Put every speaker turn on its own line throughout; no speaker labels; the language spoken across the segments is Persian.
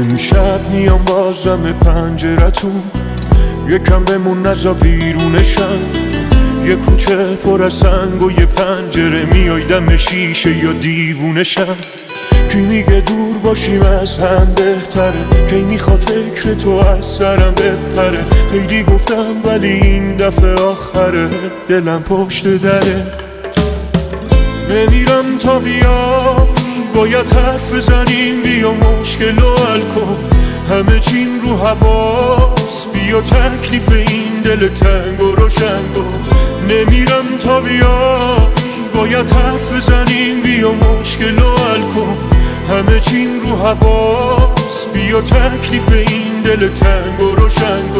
امشب میام بازم پنجرتون یکم بمون نزا ویرونشم یه کوچه پر از سنگ و یه پنجره میای دم شیشه یا دیوونشم. کی میگه دور باشیم از هم بهتره؟ کی می‌خواد فکر تو از سرم بپره؟ خیلی گفتم ولی این دفعه آخره. دلم پشت دره. نمیرم تا بیا باید حرف بزنیم بیا مشکل همه چین رو حواس. بیا تکلیف این دل تنگ و روشن نمیرم تا بیا. باید حرف بزنیم بیا مشکل و حل کن. همه چین رو حواس. بیا تکلیف این دل تنگ و روشن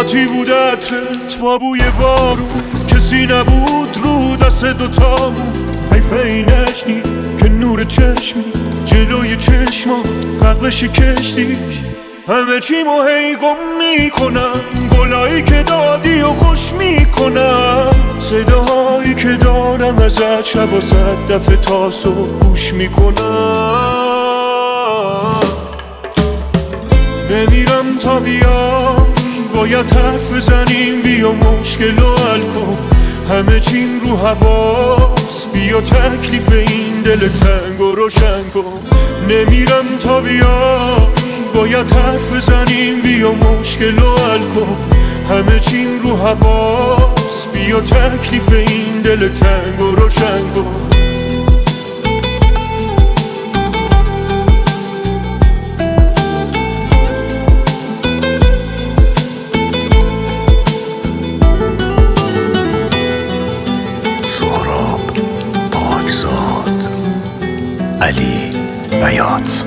قاطی بود عطرت با بوی بارون کسی نبود رو دست دوتامون حیف اینش نی که نور چشمی جلوی چشمات قبلش کشتیش همه چی هی گم می‌کنم گلایی که دادی و خوش می‌کنم. صداهایی که دارم ازت شب و صد دفعه تا صبح گوش می‌کنم. نمیرم تا بیام باید حرف بزنیم بیا مشکل و همه چین رو حواس بیا تکلیف این دل تنگ و روشن کن. نمیرم تا بیا باید حرف بزنیم بیا مشکل و همه چین رو حواس بیا تکلیف این دل تنگ و روشن کن. علی بیات.